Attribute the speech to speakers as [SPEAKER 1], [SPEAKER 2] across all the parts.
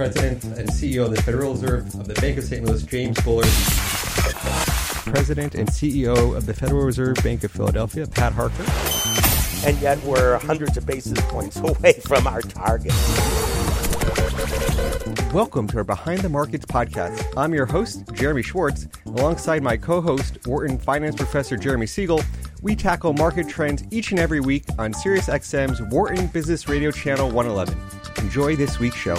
[SPEAKER 1] President and CEO of the Federal Reserve of the Bank of St. Louis, James Bullard. President and CEO of the Federal Reserve Bank of Philadelphia, Pat Harker.
[SPEAKER 2] And yet we're hundreds of basis points away from our target.
[SPEAKER 1] Welcome to our Behind the Markets podcast. I'm your host, Jeremy Schwartz. Alongside my co host, Wharton Finance Professor Jeremy Siegel, we tackle market trends each and every week on SiriusXM's Wharton Business Radio Channel 111. Enjoy this week's show.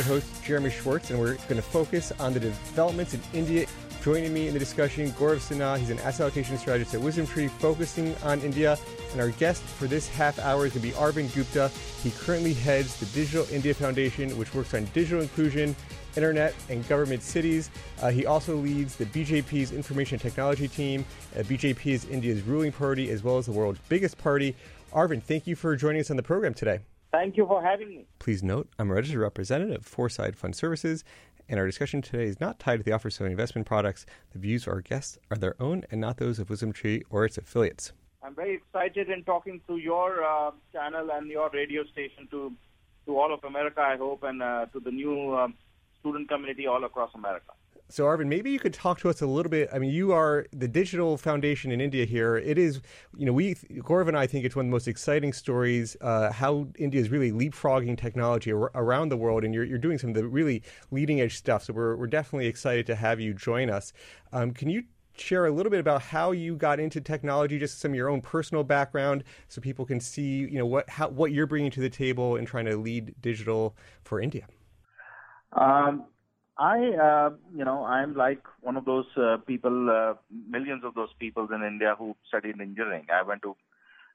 [SPEAKER 1] Your host, Jeremy Schwartz, and we're going to focus on the developments in India Joining me in the discussion, Gaurav Sinha. He's an asset allocation strategist at WisdomTree, focusing on India. And our guest for this half hour is going to be Arvind Gupta. He currently heads the Digital India Foundation, which works on digital inclusion, internet, and government cities. Uh, he also leads the BJP's information technology team. Uh, BJP is India's ruling party as well as the world's biggest party. Arvind, thank you for joining us on the program today.
[SPEAKER 3] Thank you for having me.
[SPEAKER 1] Please note, I'm a registered representative of Foreside Fund Services, and our discussion today is not tied to the offers of investment products. The views of our guests are their own and not those of WisdomTree or its affiliates.
[SPEAKER 3] I'm very excited in talking to your uh, channel and your radio station to to all of America, I hope, and uh, to the new um, student community all across America.
[SPEAKER 1] So, Arvind, maybe you could talk to us a little bit. I mean, you are the digital foundation in India here. It is, you know, we, Gaurav and I think it's one of the most exciting stories uh, how India is really leapfrogging technology ar- around the world, and you're, you're doing some of the really leading edge stuff. So, we're, we're definitely excited to have you join us. Um, can you share a little bit about how you got into technology, just some of your own personal background, so people can see, you know, what how, what you're bringing to the table in trying to lead digital for India.
[SPEAKER 3] Um, I, uh, you know, I'm like one of those uh, people, uh, millions of those people in India who studied engineering. I went to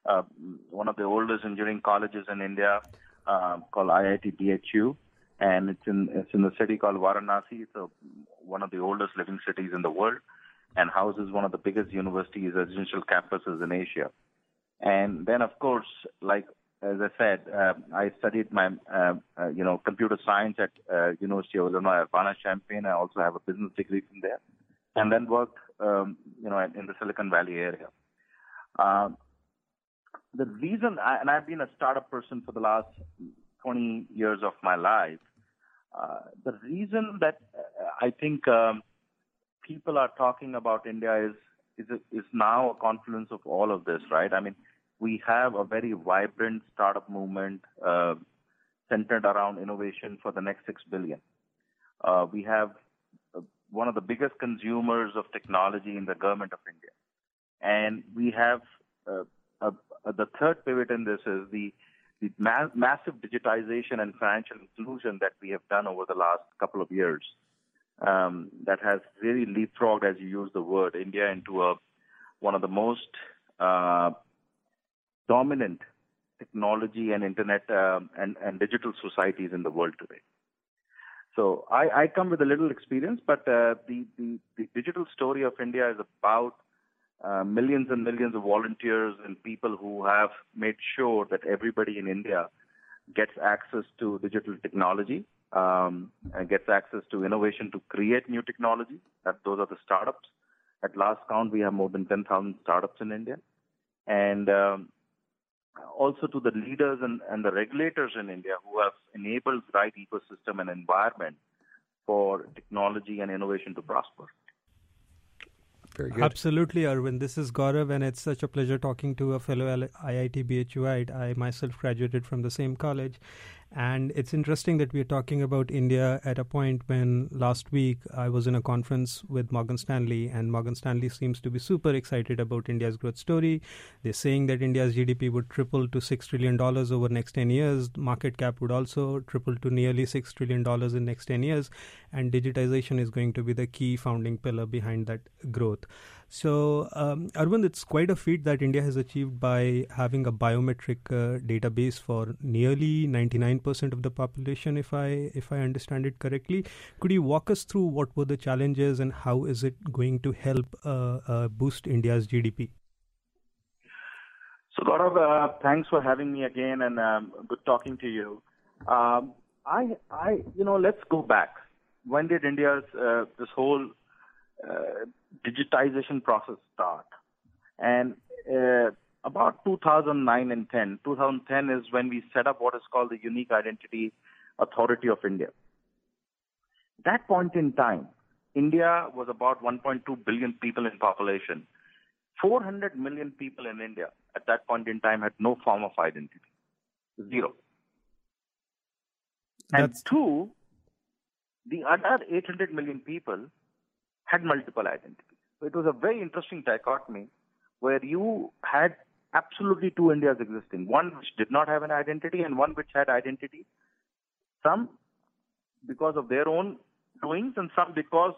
[SPEAKER 3] uh, one of the oldest engineering colleges in India uh, called IIT BHU, and it's in it's in the city called Varanasi. It's a, one of the oldest living cities in the world, and houses one of the biggest universities, residential campuses in Asia. And then, of course, like as I said, uh, I studied my, uh, uh, you know, computer science at uh, University of Illinois Urbana-Champaign. I also have a business degree from there, and then worked, um, you know, in the Silicon Valley area. Um, the reason, I, and I've been a startup person for the last 20 years of my life. Uh, the reason that uh, I think um, people are talking about India is is is now a confluence of all of this, right? I mean we have a very vibrant startup movement uh, centered around innovation for the next six billion. Uh, we have uh, one of the biggest consumers of technology in the government of India, and we have uh, the third pivot in this is the the ma- massive digitization and financial inclusion that we have done over the last couple of years. Um, that has really leapfrogged, as you use the word, India into a one of the most uh, dominant technology and internet um, and, and digital societies in the world today. So I, I come with a little experience, but uh, the, the, the, digital story of India is about uh, millions and millions of volunteers and people who have made sure that everybody in India gets access to digital technology, um, and gets access to innovation to create new technology. That those are the startups. At last count, we have more than 10,000 startups in India, and um, also to the leaders and, and the regulators in India who have enabled the right ecosystem and environment for technology and innovation to prosper.
[SPEAKER 1] Very good.
[SPEAKER 4] Absolutely, Arvind. This is Gaurav, and it's such a pleasure talking to a fellow IIT BHUite. I myself graduated from the same college, and it's interesting that we're talking about India at a point when last week I was in a conference with Morgan Stanley, and Morgan Stanley seems to be super excited about India's growth story. They're saying that India's GDP would triple to $6 trillion over next 10 years. Market cap would also triple to nearly $6 trillion in next 10 years. And digitization is going to be the key founding pillar behind that growth. So, um, Arvind, it's quite a feat that India has achieved by having a biometric uh, database for nearly 99% of the population, if I if I understand it correctly. Could you walk us through what were the challenges and how is it going to help uh, uh, boost India's GDP?
[SPEAKER 3] So, Gaurav, uh, thanks for having me again, and um, good talking to you. Um, I, I, you know, let's go back. When did India's uh, this whole digitization process start. And uh, about 2009 and 10. 2010 is when we set up what is called the Unique Identity Authority of India. That point in time, India was about 1.2 billion people in population. 400 million people in India at that point in time had no form of identity. Zero. And
[SPEAKER 4] That's
[SPEAKER 3] two, the other 800 million people had multiple identities. So it was a very interesting dichotomy where you had absolutely two Indias existing one which did not have an identity and one which had identity. Some because of their own doings and some because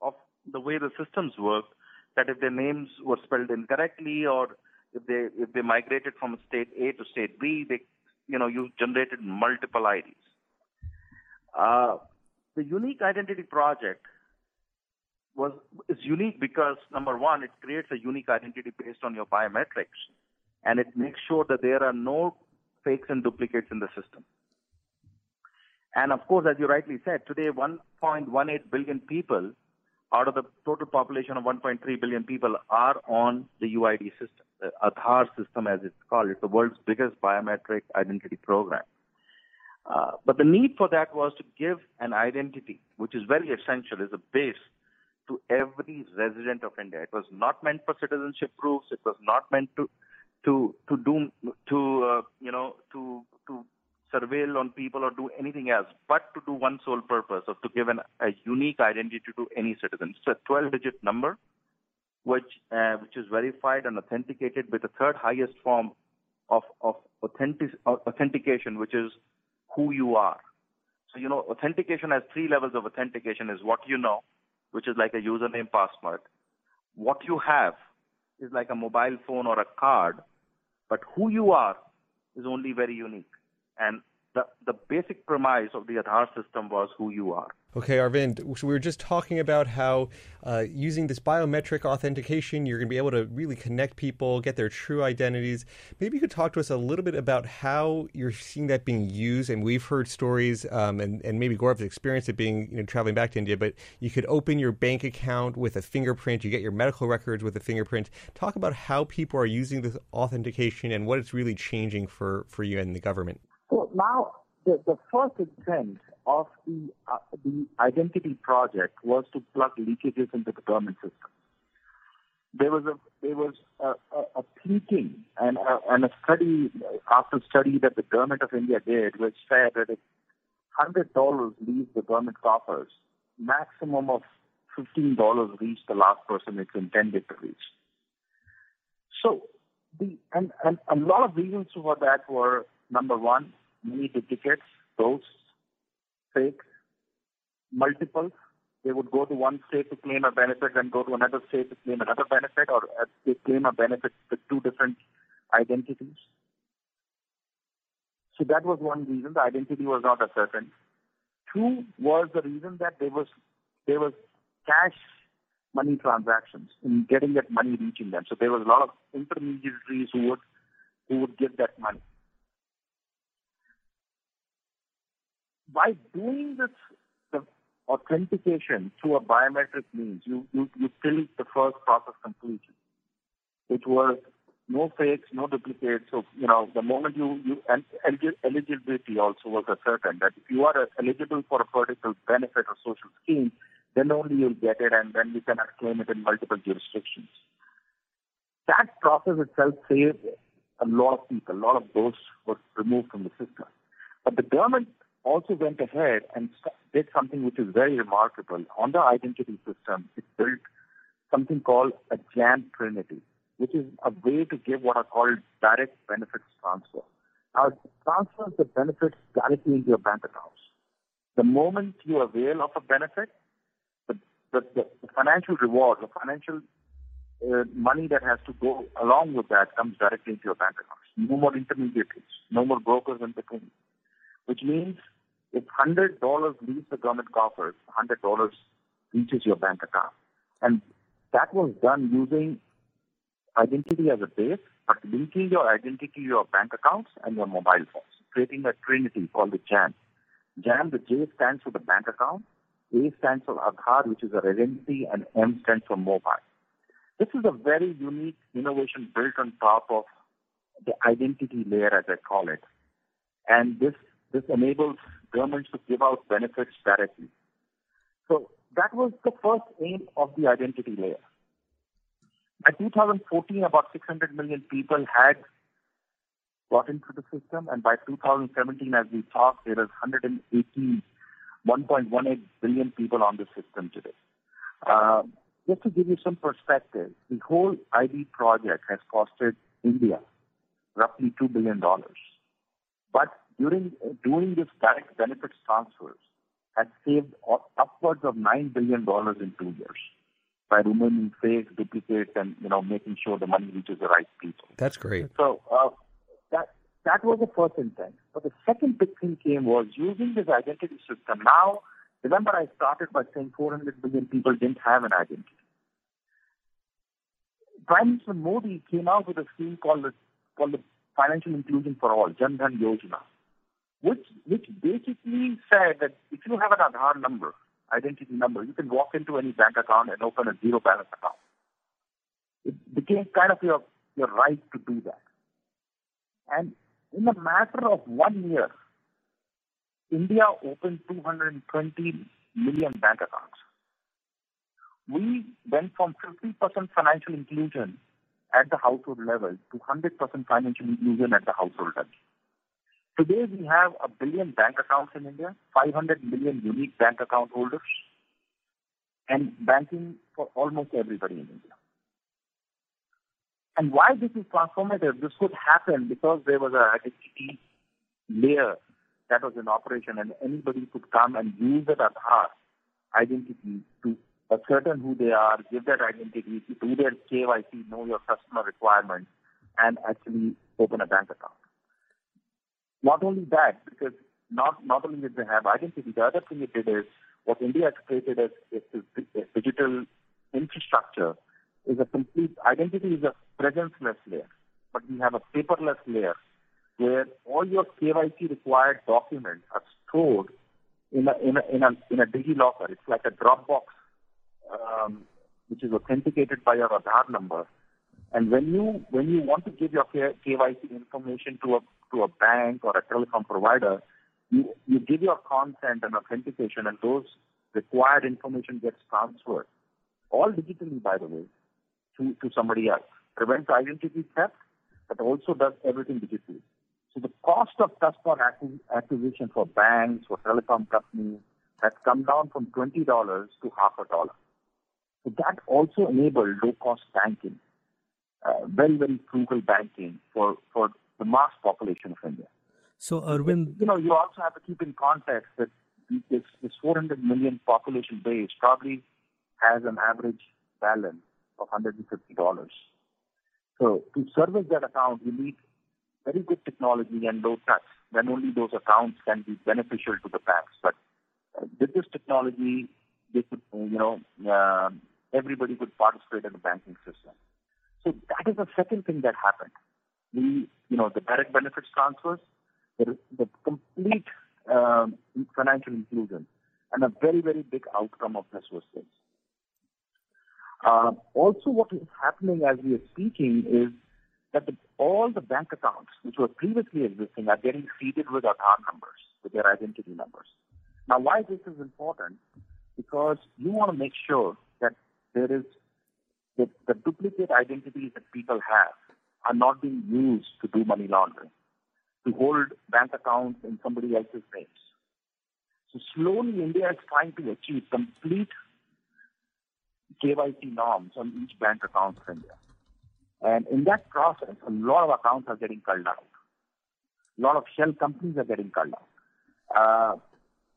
[SPEAKER 3] of the way the systems worked that if their names were spelled incorrectly or if they if they migrated from state A to state B, they you know you generated multiple IDs. Uh, the unique identity project was is unique because number one, it creates a unique identity based on your biometrics, and it makes sure that there are no fakes and duplicates in the system. And of course, as you rightly said, today 1.18 billion people out of the total population of 1.3 billion people are on the UID system, the Aadhaar system as it's called. It's the world's biggest biometric identity program. Uh, but the need for that was to give an identity, which is very essential, is a base to every resident of India. It was not meant for citizenship proofs. It was not meant to to to do to uh, you know to to surveil on people or do anything else, but to do one sole purpose of to give an, a unique identity to any citizen. It's a 12-digit number, which uh, which is verified and authenticated with the third highest form of of authentic, authentication, which is who you are. So you know, authentication has three levels of authentication: is what you know, which is like a username, password. What you have is like a mobile phone or a card, but who you are is only very unique. And the, the basic premise of the Aadhaar system was who you are.
[SPEAKER 1] Okay, Arvind, so we were just talking about how uh, using this biometric authentication, you're going to be able to really connect people, get their true identities. Maybe you could talk to us a little bit about how you're seeing that being used. And we've heard stories, um, and, and maybe Gaurav's experienced it being you know, traveling back to India, but you could open your bank account with a fingerprint, you get your medical records with a fingerprint. Talk about how people are using this authentication and what it's really changing for, for you and the government.
[SPEAKER 3] Well, now the, the first intent of the uh, the identity project was to plug leakages into the government system. There was a there was a, a, a and a, and a study after study that the government of India did, which said that if hundred dollars leaves the government coffers, maximum of fifteen dollars reach the last person it's intended to reach. So the and and a lot of reasons for that were number one, many duplicates, ghosts, fakes, multiples. They would go to one state to claim a benefit and go to another state to claim another benefit, or uh, they claim a benefit with two different identities. So that was one reason. The identity was not ascertained. Two was the reason that there was there was cash money transactions in getting that money reaching them. So there was a lot of intermediaries who would who would give that money. By doing this the authentication through a biometric means, you, you, you till the first process completion, which was no fakes, no duplicates. So, you know, the moment you, you and eligibility also was ascertained that if you are uh, eligible for a particular benefit or social scheme, then only you'll get it and then you cannot claim it in multiple jurisdictions. That process itself saved a lot of people, a lot of those were removed from the system. But the government also went ahead and did something which is very remarkable. On the identity system, it built something called a JAM Trinity, which is a way to give what are called direct benefits transfer. Now, it transfers the benefits directly into your bank accounts. The moment you avail of a benefit, the, the, the financial reward, the financial uh, money that has to go along with that comes directly into your bank accounts. No more intermediaries, no more brokers in between which means if $100 leaves the government coffers, $100 reaches your bank account. And that was done using identity as a base, but linking your identity to your bank accounts and your mobile phones, creating a trinity called the JAM. JAM, the J stands for the bank account, A stands for Aadhaar, which is a identity, and M stands for mobile. This is a very unique innovation built on top of the identity layer, as I call it. And this, this enables governments to give out benefits directly. So that was the first aim of the identity layer. By 2014, about 600 million people had got into the system, and by 2017, as we talked, there is 118, 1.18 billion people on the system today. Uh, just to give you some perspective, the whole ID project has costed India roughly $2 billion. But during doing this direct benefits transfers has saved upwards of $9 billion in two years by removing fakes, duplicates, and you know making sure the money reaches the right people.
[SPEAKER 1] That's great.
[SPEAKER 3] So uh, that that was the first intent. But the second big thing came was using this identity system. Now, remember I started by saying 400 million people didn't have an identity. Prime Minister Modi came out with a scheme called the, called the Financial Inclusion for All, Jan Dhan Yojana, which which basically said that if you have an Aadhaar number, identity number, you can walk into any bank account and open a zero balance account. It became kind of your your right to do that. And in a matter of one year, India opened 220 million bank accounts. We went from 50% financial inclusion at the household level to 100% financial inclusion at the household level. Today we have a billion bank accounts in India, 500 million unique bank account holders, and banking for almost everybody in India. And why this is transformative, this could happen because there was a identity layer that was in operation and anybody could come and use that Aadhaar identity to ascertain who they are, give that identity, do their KYC, know your customer requirements, and actually open a bank account. Not only that, because not, not only did they have identity, the other thing it did is what India has created as, digital infrastructure is a complete identity is a presence-less layer, but we have a paperless layer where all your KYC required documents are stored in a in a in a in a. It's like a Dropbox, um, which is authenticated by your Aadhaar number. And when you when you want to give your KYC information to a to a bank or a telecom provider, you you give your consent and authentication, and those required information gets transferred, all digitally, by the way, to, to somebody else. Prevents identity theft, but also does everything digitally. So the cost of customer acquisition for banks, for telecom companies, has come down from $20 to half a dollar. So that also enabled low-cost banking, uh, very, very frugal banking for, for the mass population of India.
[SPEAKER 4] So, Arvind...
[SPEAKER 3] You know, you also have to keep in context that this, this 400 million population base probably has an average balance of $150. So to service that account, you need very good technology and low touch. Then only those accounts can be beneficial to the banks. But uh, with this technology, they could, you know, uh, everybody could participate in the banking system. So that is the second thing that happened. We, you know, the direct benefits transfers, the, the complete um, financial inclusion, and a very, very big outcome of this was this. Uh, also, what is happening as we are speaking is that the, all the bank accounts which were previously existing are getting seeded with Aadhaar numbers, with their identity numbers. Now, why this is important? Because you want to make sure that there is that the duplicate identities that people have are not being used to do money laundering, to hold bank accounts in somebody else's names. So slowly, India is trying to achieve complete KYC norms on each bank account in India. And in that process, a lot of accounts are getting culled out. A lot of shell companies are getting culled out. Uh,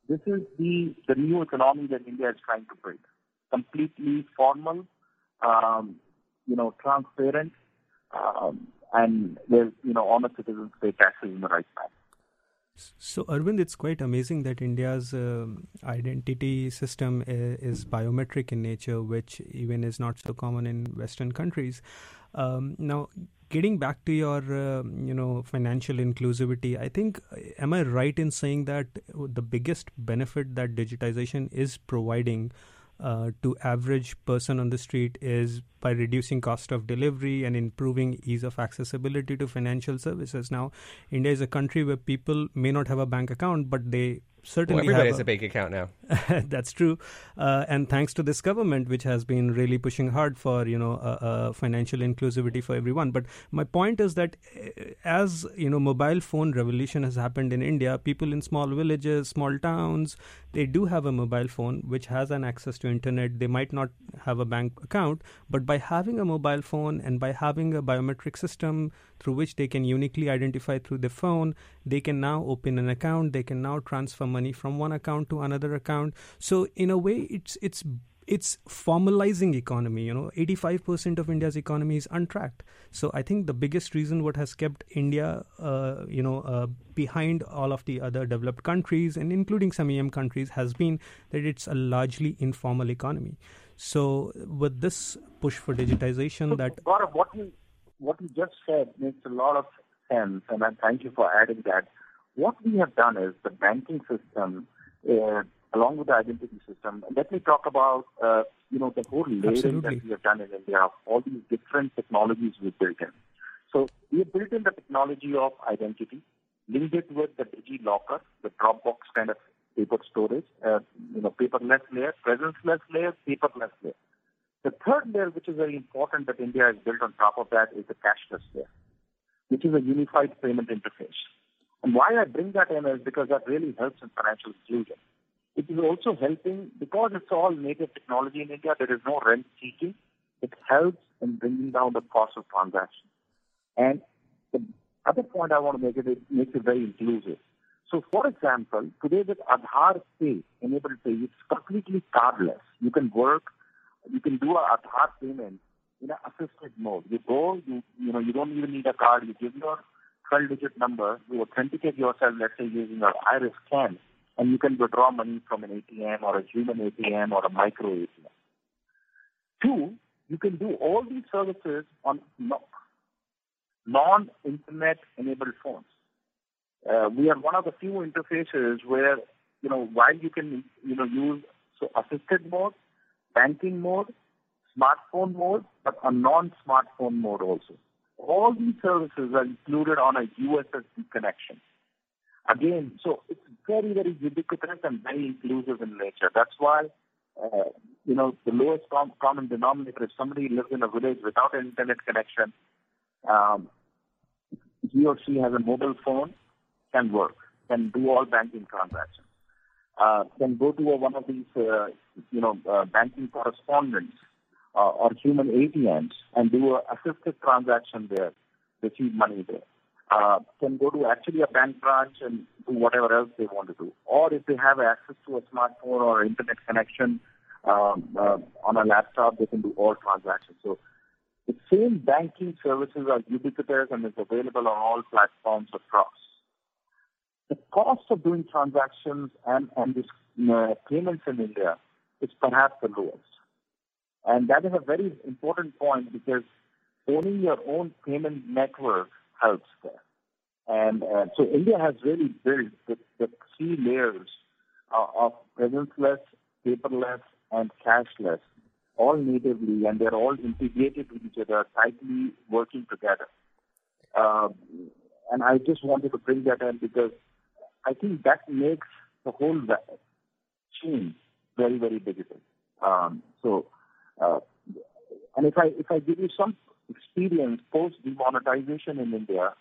[SPEAKER 3] this is the, the new economy that India is trying to build. Completely formal, um, you know, transparent, um, and where, you know, honest citizens pay taxes in the right time.
[SPEAKER 4] So, Arvind, it's quite amazing that India's uh, identity system is, is, biometric in nature, which even is not so common in Western countries. Um, now, getting back to your, uh, you know, financial inclusivity, I think, am I right in saying that the biggest benefit that digitization is providing uh, to average person on the street is by reducing cost of delivery and improving ease of accessibility to financial services. Now, India is a country where people may not have a bank account, but they certainly
[SPEAKER 1] well, everybody
[SPEAKER 4] has
[SPEAKER 1] a, a bank account now.
[SPEAKER 4] that's true, uh, and thanks to this government, which has been really pushing hard for you know uh, uh, financial inclusivity for everyone. But my point is that uh, as you know, mobile phone revolution has happened in India. People in small villages, small towns, they do have a mobile phone which has an access to internet. They might not have a bank account, but by having a mobile phone and by having a biometric system through which they can uniquely identify through the phone, they can now open an account. They can now transfer money from one account to another account. So in a way, it's it's it's formalizing economy you know 85% of india's economy is untracked so i think the biggest reason what has kept india uh, you know uh, behind all of the other developed countries and including some em countries has been that it's a largely informal economy so with this push for digitization
[SPEAKER 3] so,
[SPEAKER 4] that
[SPEAKER 3] Gaurav, what you what you just said makes a lot of sense and i thank you for adding that what we have done is the banking system uh, along with the identity system. Let me talk about, uh, you know, the whole layering that we have done in India, all these different technologies we've built in. So we have built in the technology of identity, linked it with the DigiLocker, the Dropbox kind of paper storage, uh, you know, paperless layer, presenceless layer, paperless layer. The third layer, which is very important that India has built on top of that, is the cashless layer, which is a unified payment interface. And why I bring that in is because that really helps in financial inclusion. It is also helping because it's all native technology in India. There is no rent seeking. It helps in bringing down the cost of transactions. And the other point I want to make it, it makes it very inclusive. So, for example, today with Aadhaar Pay, enabled pay, it's completely cardless. You can work, you can do a Aadhaar payment in an assisted mode. You go, you you know, you don't even need a card. You give your 12-digit number, you authenticate yourself, let's say using your iris scan, and you can withdraw money from an ATM or a human ATM or a micro ATM. Two, you can do all these services on non-internet enabled phones. Uh, we are one of the few interfaces where, you know, while you can, you know, use so assisted mode, banking mode, smartphone mode, but a non-smartphone mode also. All these services are included on a USSD connection. Again, so it's very, very ubiquitous and very inclusive in nature. That's why, uh, you know, the lowest com- common denominator, if somebody lives in a village without an internet connection, um, he or she has a mobile phone, can work, can do all banking transactions, uh, can go to a, one of these, uh, you know, uh, banking correspondents uh, or human ATMs and do a assisted transaction there, receive money there uh, can go to actually a bank branch and do whatever else they want to do. Or if they have access to a smartphone or internet connection um, uh, on a laptop, they can do all transactions. So the same banking services are ubiquitous and is available on all platforms across. The cost of doing transactions and, and this, uh, payments in India is perhaps the lowest. And that is a very important point because owning your own payment network helps there. And uh, so India has really built the, the three layers uh, of presenceless, paperless, and cashless, all natively, and they're all integrated with each other, tightly working together. Uh, and I just wanted to bring that in because I think that makes the whole chain very, very digital. Um, so, uh, and if I if I give you some experience post demonetization in India,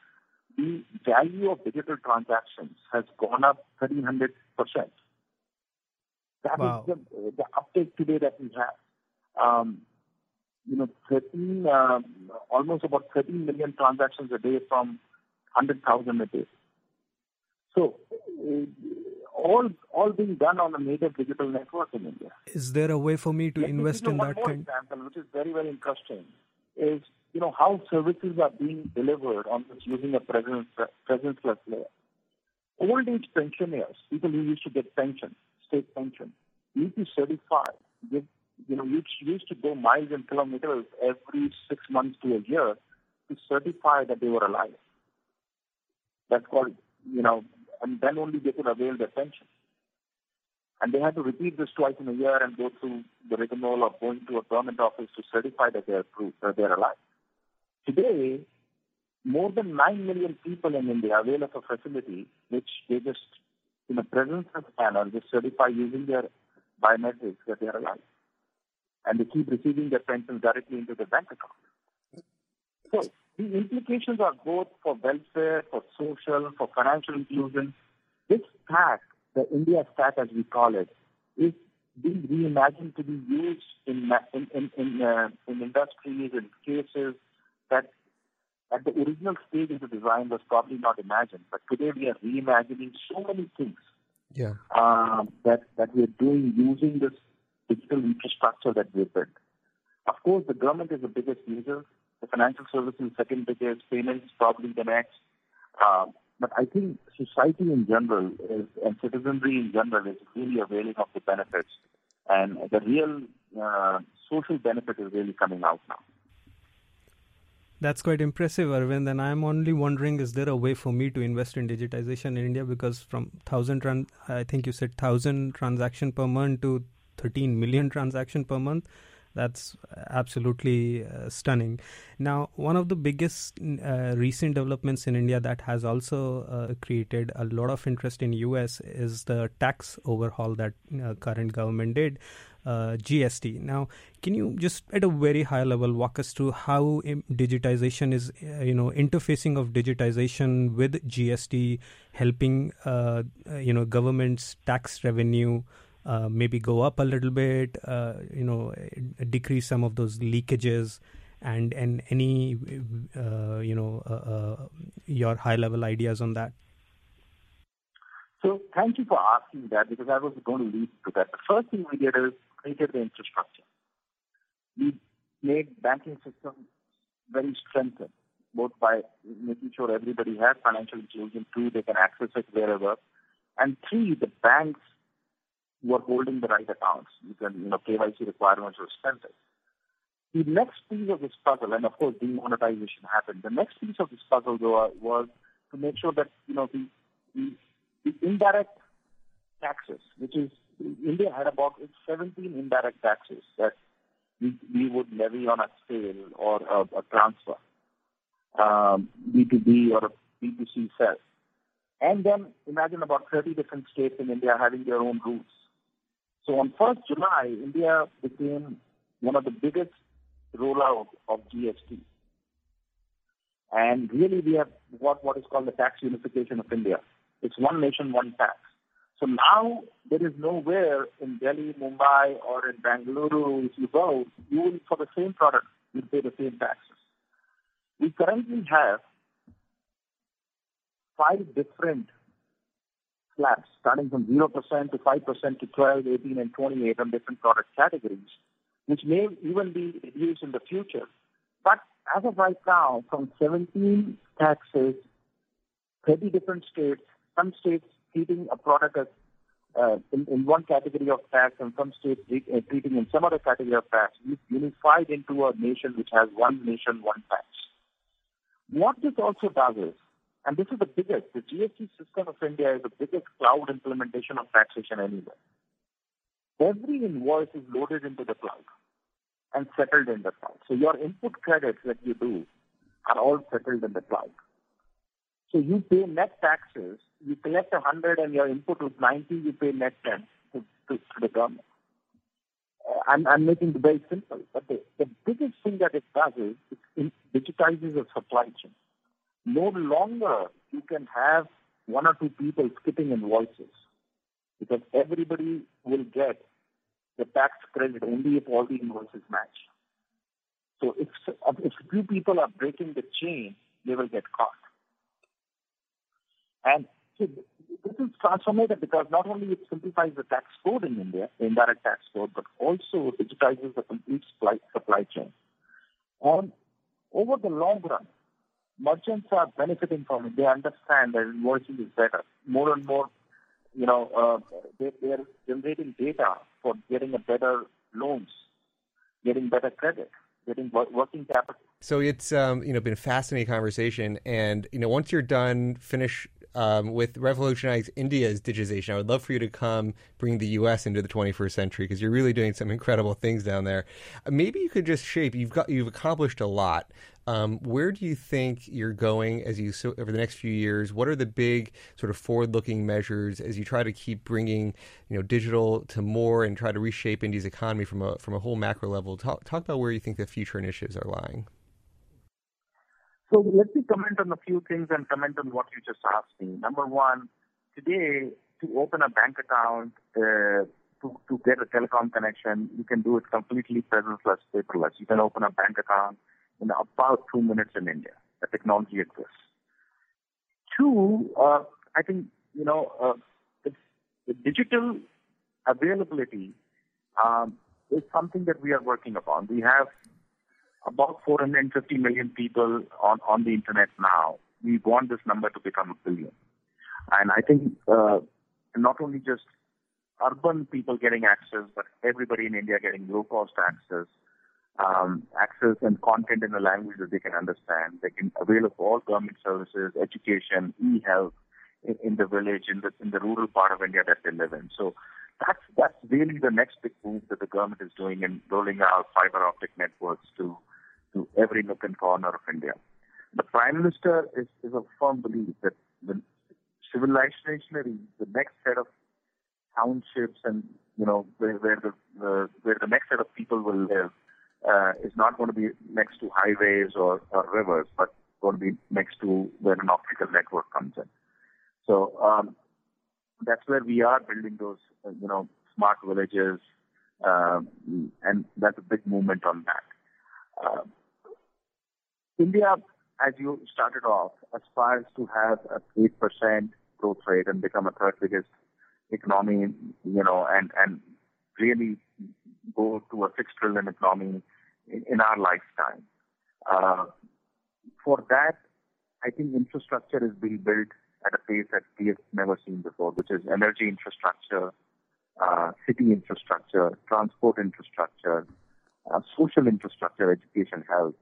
[SPEAKER 3] the value of digital transactions has gone up 1300%. That wow. is the, the uptake today that we have. Um, you know, 13, uh, almost about 13 million transactions a day from 100,000 a day. So, uh, all all being done on a major digital network in India.
[SPEAKER 4] Is there a way for me to
[SPEAKER 3] Let
[SPEAKER 4] invest in that
[SPEAKER 3] kind? example, which is very very interesting, is you know, how services are being delivered on this using a presence, presenceless layer. Old age pensioners, people who used to get pension, state pension, need to certify, give, you know, which used to go miles and kilometers every six months to a year to certify that they were alive. That's called, you know, and then only they could avail their pension. And they had to repeat this twice in a year and go through the rigmarole of going to a government office to certify that they're approved, that they're alive. Today, more than 9 million people in India avail of a facility which they just, in the presence of scanner, just certify using their biometrics that they are alive. And they keep receiving their pensions directly into their bank account. So the implications are both for welfare, for social, for financial inclusion. This stack, the India stack as we call it, is being reimagined to be used in in in in, uh, in industries and cases that at the original stage of the design was probably not imagined. But today we are reimagining so many things
[SPEAKER 1] yeah.
[SPEAKER 3] um, that that we're doing using this digital infrastructure that we've built. Of course, the government is the biggest user. The financial services second biggest. Payments probably the next. Um, but I think society in general is, and citizenry in general is really availing of the benefits, and the real uh, social benefit is really coming out now.
[SPEAKER 4] That's quite impressive, Arvind. And I'm only wondering, is there a way for me to invest in digitization in India? Because from thousand, run, I think you said thousand transaction per month to 13 million transaction per month. That's absolutely uh, stunning. Now, one of the biggest uh, recent developments in India that has also uh, created a lot of interest in US is the tax overhaul that uh, current government did. Uh, GST. Now, can you just at a very high level walk us through how digitization is, uh, you know, interfacing of digitization with GST helping, you know, government's tax revenue uh, maybe go up a little bit, uh, you know, decrease some of those leakages, and and any uh, you know uh, uh, your high level ideas on that.
[SPEAKER 3] So thank you for asking that because I was going to lead to that. The first thing we did is created the infrastructure. We made banking system very strengthened, both by making sure everybody has financial inclusion, two, they can access it wherever, and three, the banks who are holding the right accounts. You can, you know, KYC requirements are expensive. The next piece of this puzzle, and of course demonetization happened, the next piece of this puzzle though was to make sure that, you know, the, the, the indirect taxes, which is, India had about 17 indirect taxes that we, we would levy on a sale or a, a transfer, um, B2B or a B2C sale. And then imagine about 30 different states in India having their own rules. So on 1st July, India became one of the biggest rollout of GST. And really we have what is called the tax unification of India. It's one nation, one tax. So now there is nowhere in Delhi, Mumbai, or in Bangalore, if you go, you will, for the same product, you pay the same taxes. We currently have five different slabs, starting from 0% to 5% to 12, 18, and 28 on different product categories, which may even be reduced in the future. But as of right now, from 17 taxes, 30 different states, some states treating a product as uh, in, in one category of tax and some states uh, treating in some other category of tax, we've unified into a nation which has one nation, one tax. What this also does is and this is the biggest. The GST system of India is the biggest cloud implementation of taxation anywhere. Every invoice is loaded into the cloud and settled in the cloud. So your input credits that you do are all settled in the cloud. So you pay net taxes. You collect a hundred and your input was ninety. You pay net ten to, to, to the government. Uh, I'm, I'm making it very simple, but the, the biggest thing that it does is it digitizes the supply chain no longer you can have one or two people skipping invoices because everybody will get the tax credit only if all the invoices match. So if, if few people are breaking the chain, they will get caught. And so this is transformative because not only it simplifies the tax code in India, indirect tax code, but also digitizes the complete supply, supply chain. And over the long run, merchants are benefiting from it. They understand that invoicing is better. More and more, you know, uh, they, they are generating data for getting a better loans, getting better credit, getting working capital.
[SPEAKER 1] So it's um, you know been a fascinating conversation, and you know once you're done, finish um, with Revolutionize India's digitization. I would love for you to come bring the U.S. into the 21st century because you're really doing some incredible things down there. Uh, maybe you could just shape. You've got you've accomplished a lot. Um, where do you think you're going as you so over the next few years? What are the big sort of forward-looking measures as you try to keep bringing you know digital to more and try to reshape India's economy from a from a whole macro level? Talk talk about where you think the future initiatives are lying.
[SPEAKER 3] So let me comment on a few things and comment on what you just asked me. Number one, today to open a bank account, uh, to, to get a telecom connection, you can do it completely presence-less, paperless. You can open a bank account in about two minutes in India. The technology exists. Two, uh, I think, you know, uh, the, the, digital availability um, is something that we are working upon. We have about 450 million people on, on the internet now. We want this number to become a billion. And I think uh, not only just urban people getting access, but everybody in India getting low cost access, um, access and content in a language that they can understand. They can avail of all government services, education, e-health in, in the village, in the in the rural part of India that they live in. So that's that's really the next big move that the government is doing in rolling out fiber optic networks to to every nook and corner of India. The Prime Minister is, is a firm belief that the civilization, the next set of townships and you know where, where the, the where the next set of people will live uh, is not going to be next to highways or, or rivers, but going to be next to where an optical network comes in. So um, that's where we are building those, uh, you know, smart villages, um, and that's a big movement on that. Uh, India, as you started off, aspires to have a 8% growth rate and become a third biggest economy, you know, and, and really go to a six trillion economy in, in our lifetime. Uh, for that, I think infrastructure is being built at a pace that we have never seen before, which is energy infrastructure, uh, city infrastructure, transport infrastructure, uh, social infrastructure, education, health.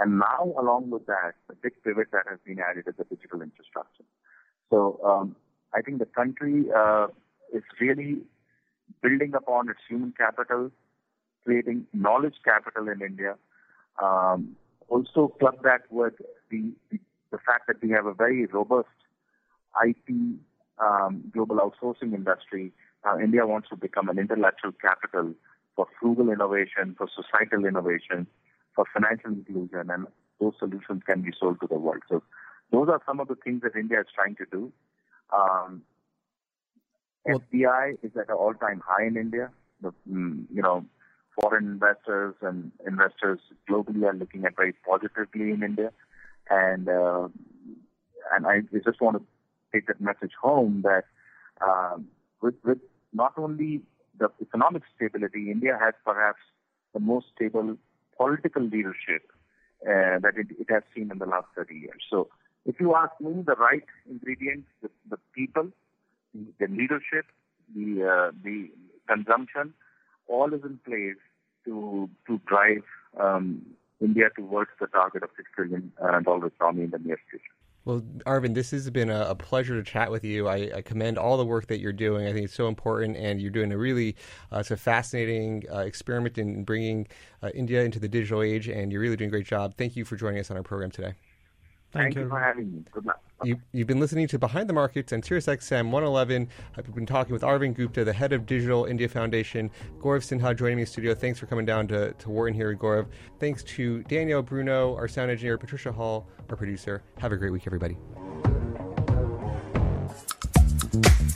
[SPEAKER 3] And now, along with that, the big pivot that has been added is the digital infrastructure. So um, I think the country uh, is really building upon its human capital, creating knowledge capital in India. Um, also, club that with the, the, the fact that we have a very robust IT um, global outsourcing industry. Uh, India wants to become an intellectual capital for frugal innovation, for societal innovation, for financial inclusion, and those solutions can be sold to the world. So those are some of the things that India is trying to do. Um, well, FDI is at an all-time high in India. The, mm, you know, foreign investors and investors globally are looking at very positively in India, and uh, and I just want to take that message home that um, with with not only the economic stability, India has perhaps the most stable political leadership uh, that it, it, has seen in the last 30 years. So if you ask me, the right ingredients, the, the people, the, leadership, the, uh, the consumption, all is in place to, to drive um, India towards the target of $6 trillion uh, economy in the near future.
[SPEAKER 1] Well, Arvind, this has been a, a pleasure to chat with you. I, I, commend all the work that you're doing. I think it's so important, and you're doing a really uh, it's a fascinating uh, experiment in bringing uh, India into the digital age, and you're really doing a great job. Thank you for joining us on our program today.
[SPEAKER 3] Thank, Thank you. you for having me. Good luck.
[SPEAKER 1] You, have been listening to Behind the Markets on SiriusXM 111. I've been talking with Arvind Gupta, the head of Digital India Foundation. Gaurav Sinha joining me in the studio. Thanks for coming down to, to Wharton here, Gaurav. Thanks to Danielle Bruno, our sound engineer, Patricia Hall, our producer. Have a great week, everybody.